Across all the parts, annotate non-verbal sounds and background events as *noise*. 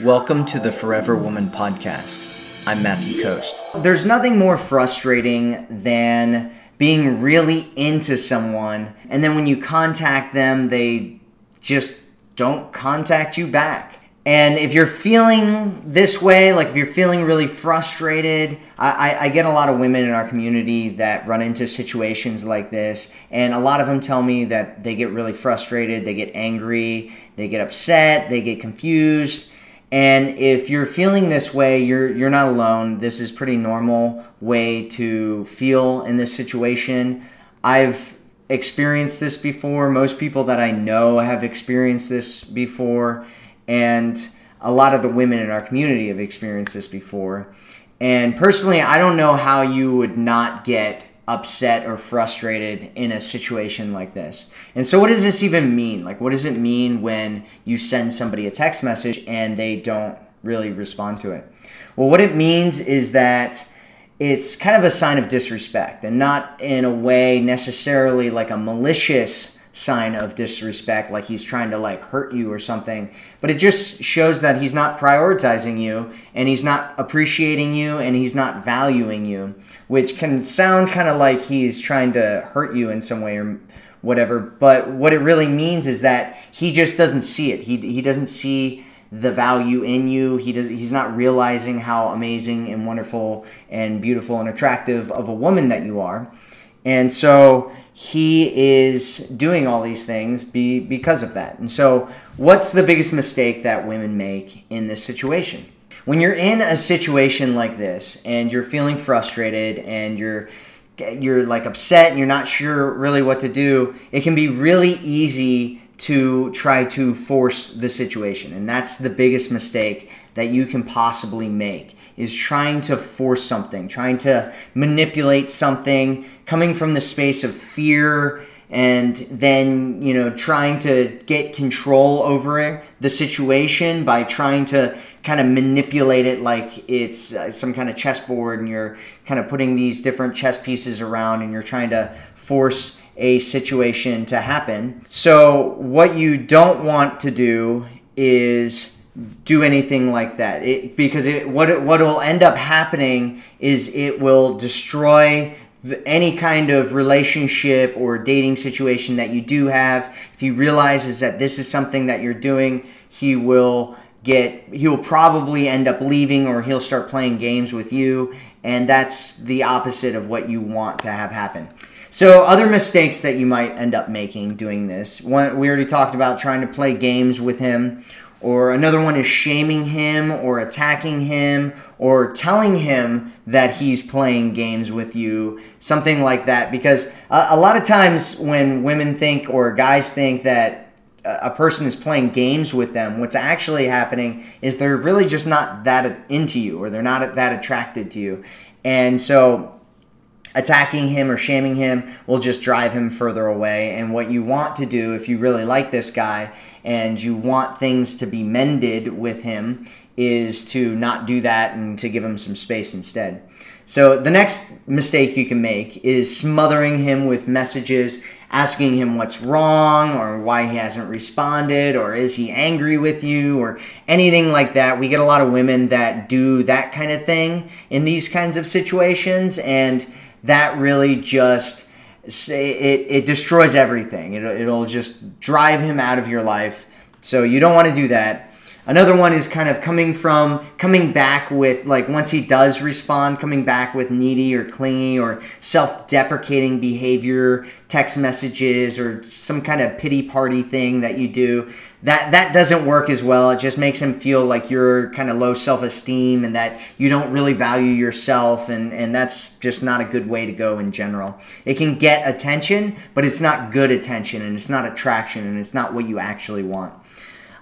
Welcome to the Forever Woman podcast. I'm Matthew Coast. There's nothing more frustrating than being really into someone and then when you contact them, they just don't contact you back. And if you're feeling this way, like if you're feeling really frustrated, I, I, I, get a lot of women in our community that run into situations like this. And a lot of them tell me that they get really frustrated, they get angry, they get upset, they get confused and if you're feeling this way, you're you're not alone. This is pretty normal way to feel in this situation. I've experienced this before. Most people that I know have experienced this before, and a lot of the women in our community have experienced this before. And personally, I don't know how you would not get upset or frustrated in a situation like this. And so, what does this even mean? Like, what does it mean when you send somebody a text message and they don't really respond to it? Well, what it means is that it's kind of a sign of disrespect and not in a way necessarily like a malicious sign of disrespect like he's trying to like hurt you or something. But it just shows that he's not prioritizing you and he's not appreciating you and he's not valuing you which can sound kind of like he's trying to hurt you in some way or whatever. But what it really means is that he just doesn't see it. He, he doesn't see the value in you. He does he's not realizing how amazing and wonderful and beautiful and attractive of a woman that you are and so he is doing all these things be, because of that. And so, what's the biggest mistake that women make in this situation? When you're in a situation like this and you're feeling frustrated and you're you're like upset and you're not sure really what to do, it can be really easy to try to force the situation. And that's the biggest mistake that you can possibly make is trying to force something, trying to manipulate something, coming from the space of fear and then you know trying to get control over the situation by trying to kind of manipulate it like it's uh, some kind of chessboard and you're kind of putting these different chess pieces around and you're trying to force a situation to happen. So what you don't want to do is do anything like that. It, because it, what it, what will end up happening is it will destroy the, any kind of relationship or dating situation that you do have. If he realizes that this is something that you're doing he will get he will probably end up leaving or he'll start playing games with you. And that's the opposite of what you want to have happen so other mistakes that you might end up making doing this one we already talked about trying to play games with him or another one is shaming him or attacking him or telling him that he's playing games with you, something like that. Because a, a lot of times when women think or guys think that a person is playing games with them, what's actually happening is they're really just not that into you or they're not that attracted to you. And so attacking him or shaming him will just drive him further away. And what you want to do if you really like this guy and you want things to be mended with him is to not do that and to give him some space instead. So the next mistake you can make is smothering him with messages, asking him what's wrong or why he hasn't responded or is he angry with you or anything like that. We get a lot of women that do that kind of thing in these kinds of situations and that really just it, it destroys everything. It, it'll just drive him out of your life. So you don't want to do that. Another one is kind of coming from coming back with like once he does respond, coming back with needy or clingy or self-deprecating behavior, text messages or some kind of pity party thing that you do. That that doesn't work as well. It just makes him feel like you're kind of low self-esteem and that you don't really value yourself and and that's just not a good way to go in general. It can get attention, but it's not good attention and it's not attraction and it's not what you actually want.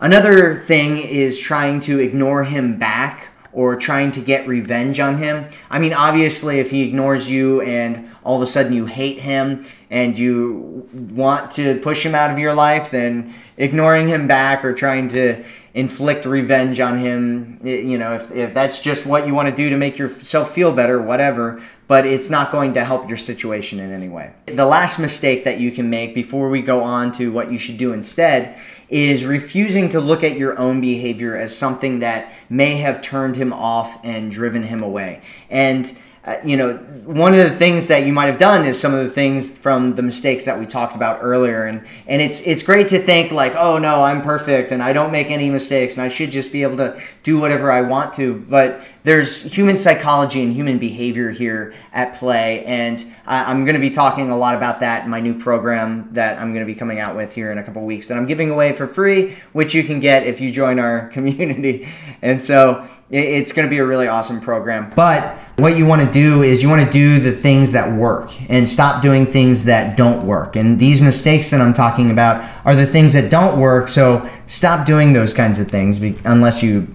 Another thing is trying to ignore him back or trying to get revenge on him. I mean, obviously, if he ignores you and all of a sudden you hate him, and you want to push him out of your life, then ignoring him back or trying to inflict revenge on him, you know, if, if that's just what you want to do to make yourself feel better, whatever, but it's not going to help your situation in any way. The last mistake that you can make before we go on to what you should do instead is refusing to look at your own behavior as something that may have turned him off and driven him away. And uh, you know, one of the things that you might have done is some of the things from the mistakes that we talked about earlier, and and it's it's great to think like, oh no, I'm perfect and I don't make any mistakes and I should just be able to do whatever I want to. But there's human psychology and human behavior here at play, and I, am going to be talking a lot about that in my new program that I'm going to be coming out with here in a couple weeks that I'm giving away for free, which you can get if you join our *laughs* community. And so it's going to be a really awesome program. But what you want to do is you want to do the things that work and stop doing things that don't work. And these mistakes that I'm talking about are the things that don't work. So stop doing those kinds of things unless you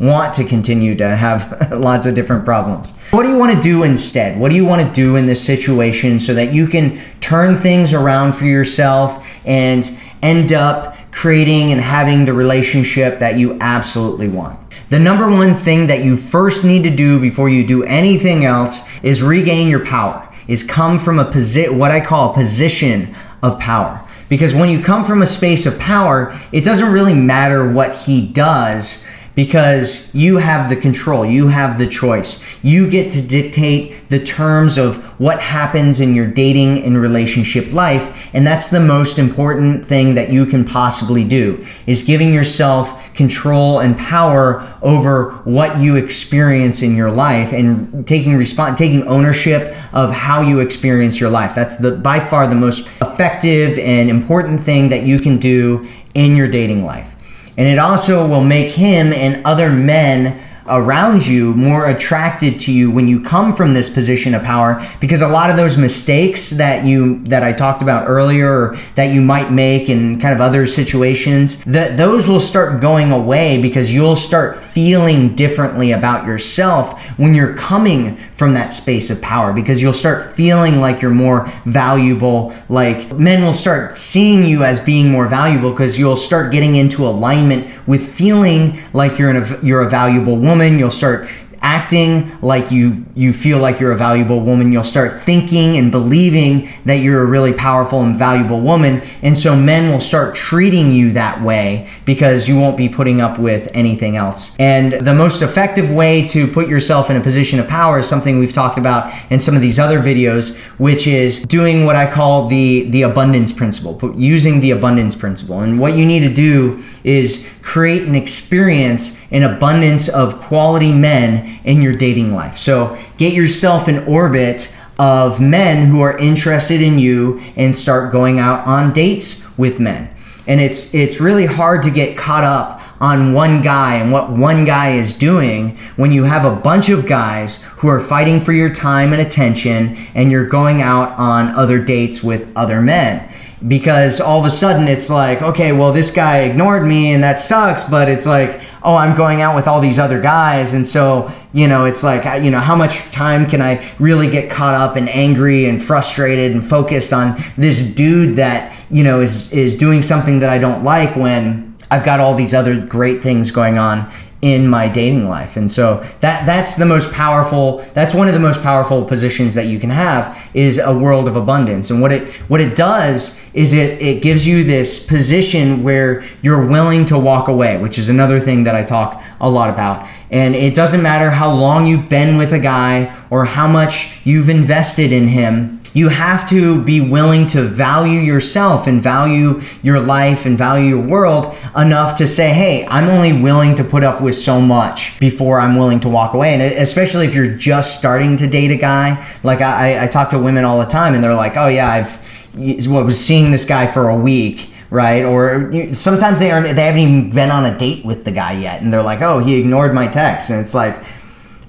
want to continue to have *laughs* lots of different problems. What do you want to do instead? What do you want to do in this situation so that you can turn things around for yourself and end up creating and having the relationship that you absolutely want? The number one thing that you first need to do before you do anything else is regain your power. Is come from a position, what I call a position of power. Because when you come from a space of power, it doesn't really matter what he does because you have the control, you have the choice. You get to dictate the terms of what happens in your dating and relationship life, and that's the most important thing that you can possibly do is giving yourself control and power over what you experience in your life and taking respons- taking ownership of how you experience your life. That's the by far the most effective and important thing that you can do in your dating life. And it also will make him and other men around you more attracted to you when you come from this position of power because a lot of those mistakes that you that I talked about earlier that you might make in kind of other situations that those will start going away because you'll start feeling differently about yourself when you're coming from that space of power because you'll start feeling like you're more valuable like men will start seeing you as being more valuable because you'll start getting into alignment with feeling like you're a, you're a valuable woman woman. You'll start acting like you you feel like you're a valuable woman. You'll start thinking and believing that you're a really powerful and valuable woman. And so men will start treating you that way because you won't be putting up with anything else. And the most effective way to put yourself in a position of power is something we've talked about in some of these other videos which is doing what I call the the abundance principle using the abundance principle. And what you need to do is create an experience an abundance of quality men in your dating life. So get yourself in orbit of men who are interested in you and start going out on dates with men. And it's it's really hard to get caught up on one guy and what one guy is doing when you have a bunch of guys who are fighting for your time and attention and you're going out on other dates with other men because all of a sudden it's like, okay, well, this guy ignored me and that sucks, but it's like, oh, I'm going out with all these other guys. And so, you know, it's like, you know, how much time can I really get caught up and angry and frustrated and focused on this dude that, you know, is, is doing something that I don't like when I've got all these other great things going on in my dating life. And so that that's the most powerful that's one of the most powerful positions that you can have is a world of abundance. And what it what it does is it it gives you this position where you're willing to walk away, which is another thing that I talk a lot about. And it doesn't matter how long you've been with a guy or how much you've invested in him you have to be willing to value yourself and value your life and value your world enough to say, hey, I'm only willing to put up with so much before I'm willing to walk away. And especially if you're just starting to date a guy, like I, I talk to women all the time and they're like, oh, yeah, I've what was seeing this guy for a week right? Or sometimes they aren't they haven't even been on a date with the guy yet, and they're like, "Oh, he ignored my text," and it's like,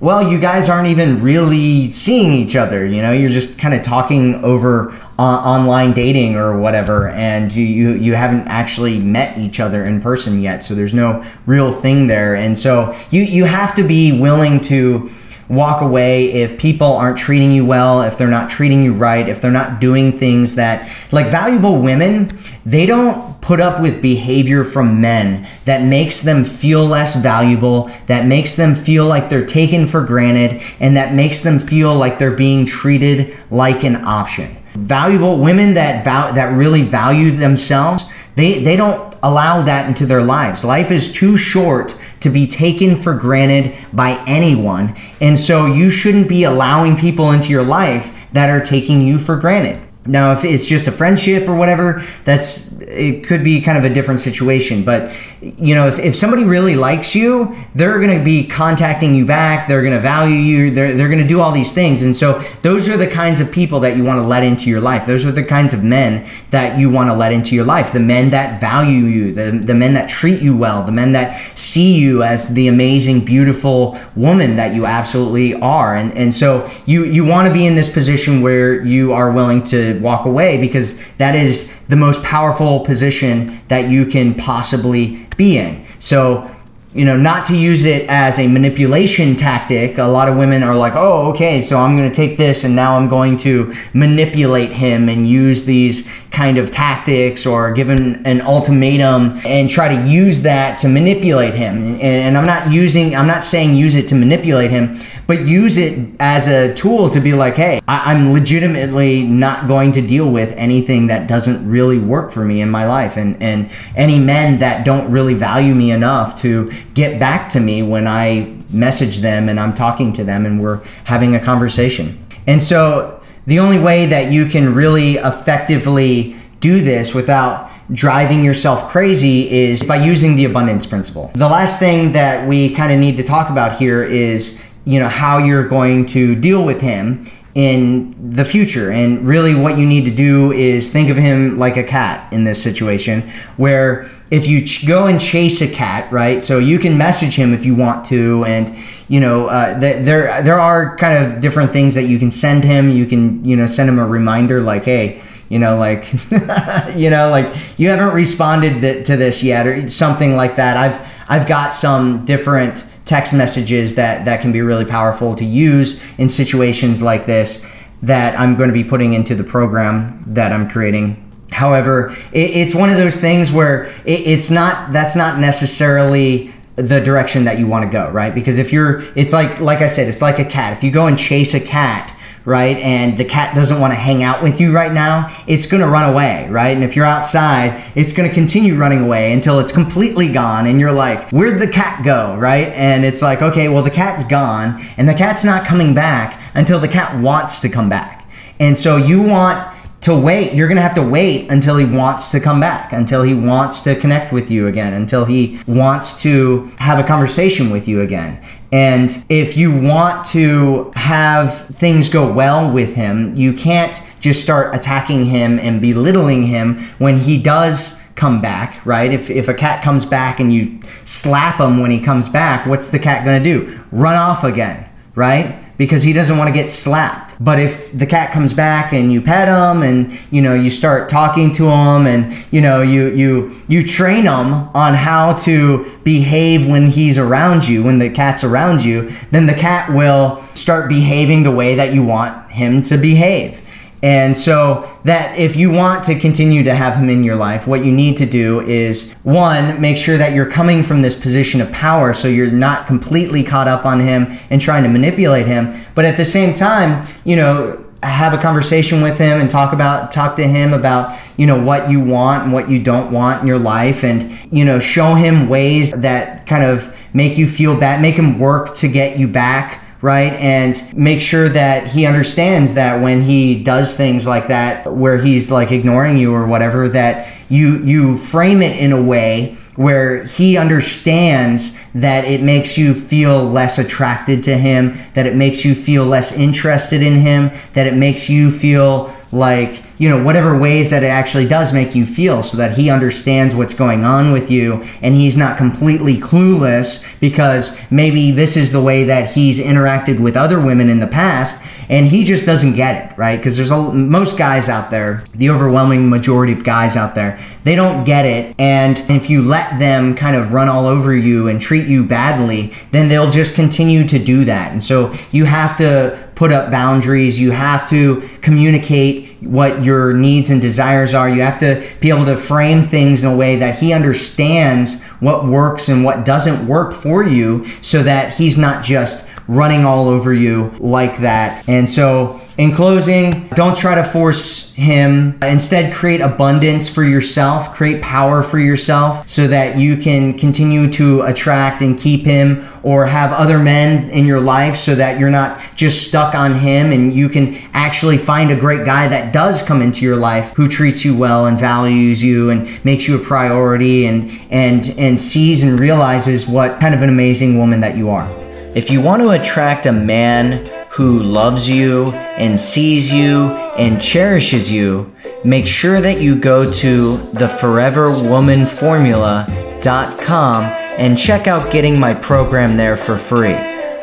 well, you guys aren't even really seeing each other. You know, you're just kind of talking over uh, online dating or whatever, and you, you you haven't actually met each other in person yet. So there's no real thing there, and so you you have to be willing to walk away if people aren't treating you well, if they're not treating you right, if they're not doing things that, like valuable women, they don't put up with behavior from men that makes them feel less valuable, that makes them feel like they're taken for granted, and that makes them feel like they're being treated like an option. Valuable women that val- that really value themselves, they they don't allow that into their lives. Life is too short to be taken for granted by anyone. And so you shouldn't be allowing people into your life that are taking you for granted. Now, if it's just a friendship or whatever, that's it could be kind of a different situation. But you know, if, if somebody really likes you, they're going to be contacting you back. They're going to value you. They're, they're going to do all these things. And so those are the kinds of people that you want to let into your life. Those are the kinds of men that you want to let into your life. The men that value you, the, the men that treat you well, the men that see you as the amazing, beautiful woman that you absolutely are. And, and so you, you want to be in this position where you are willing to walk away because that is the most powerful position that you can possibly be in. So, you know, not to use it as a manipulation tactic. A lot of women are like, oh, okay, so I'm going to take this and now I'm going to manipulate him and use these kind of tactics or give him an ultimatum and try to use that to manipulate him. And, I'm not using, I'm not saying use it to manipulate him, but use it as a tool to be like, hey, I, am legitimately not going to deal with anything that doesn't really work for me in my life. And, and any men that don't really value me enough to get back to me when I message them and I'm talking to them and we're having a conversation. And so the only way that you can really effectively do this without driving yourself crazy is by using the abundance principle. The last thing that we kind of need to talk about here is, you know, how you're going to deal with him in the future. And really, what you need to do is think of him like a cat in this situation, where if you ch- go and chase a cat, right? So you can message him if you want to, and you know, uh, th- there there are kind of different things that you can send him. You can you know send him a reminder like, hey. You know, like, *laughs* you know, like you haven't responded th- to this yet, or something like that. I've I've got some different text messages that that can be really powerful to use in situations like this that I'm going to be putting into the program that I'm creating. However, it, it's one of those things where it, it's not that's not necessarily the direction that you want to go, right? Because if you're, it's like like I said, it's like a cat. If you go and chase a cat right? And the cat doesn't want to hang out with you right now, it's going to run away, right? And if you're outside, it's going to continue running away until it's completely gone. And you're like, where'd the cat go, right? And it's like, okay, well, the cat's gone, and the cat's not coming back until the cat wants to come back. And so you want to wait. You're going to have to wait until he wants to come back, until he wants to connect with you again, until he wants to have a conversation with you again. And if you want to have things go well with him, you can't just start attacking him and belittling him when he does come back, right? If, if a cat comes back and you slap him when he comes back, what's the cat going to do? Run off again, right? because he doesn't want to get slapped. But if the cat comes back and you pet him and you know you start talking to him and you know you you you train him on how to behave when he's around you, when the cat's around you, then the cat will start behaving the way that you want him to behave. And so that if you want to continue to have him in your life, what you need to do is one, make sure that you're coming from this position of power so you're not completely caught up on him and trying to manipulate him. But at the same time, you know, have a conversation with him and talk about talk to him about you know what you want and what you don't want in your life and you know show him ways that kind of make you feel bad make him work to get you back right? And make sure that he understands that when he does things like that, where he's like ignoring you or whatever, that you you frame it in a way where he understands that it makes you feel less attracted to him, that it makes you feel less interested in him, that it makes you feel like you know whatever ways that it actually does make you feel so that he understands what's going on with you and he's not completely clueless because maybe this is the way that he's interacted with other women in the past and he just doesn't get it right? Because there's a, most guys out there the overwhelming majority of guys out there they don't get it and if you let them kind of run all over you and treat you badly then they'll just continue to do that. And so you have to put up boundaries. You have to communicate what your needs and desires are. You have to be able to frame things in a way that he understands what works and what doesn't work for you so that he's not just running all over you like that. And so in closing, don't try to force him. Instead, create abundance for yourself, create power for yourself so that you can continue to attract and keep him or have other men in your life so that you're not just stuck on him and you can actually find a great guy that does come into your life who treats you well and values you and makes you a priority and and and sees and realizes what kind of an amazing woman that you are. If you want to attract a man who loves you and sees you and cherishes you, make sure that you go to theforeverwomanformula.com and check out getting my program there for free.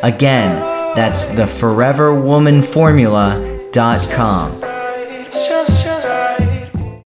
Again, that's theforeverwomanformula.com.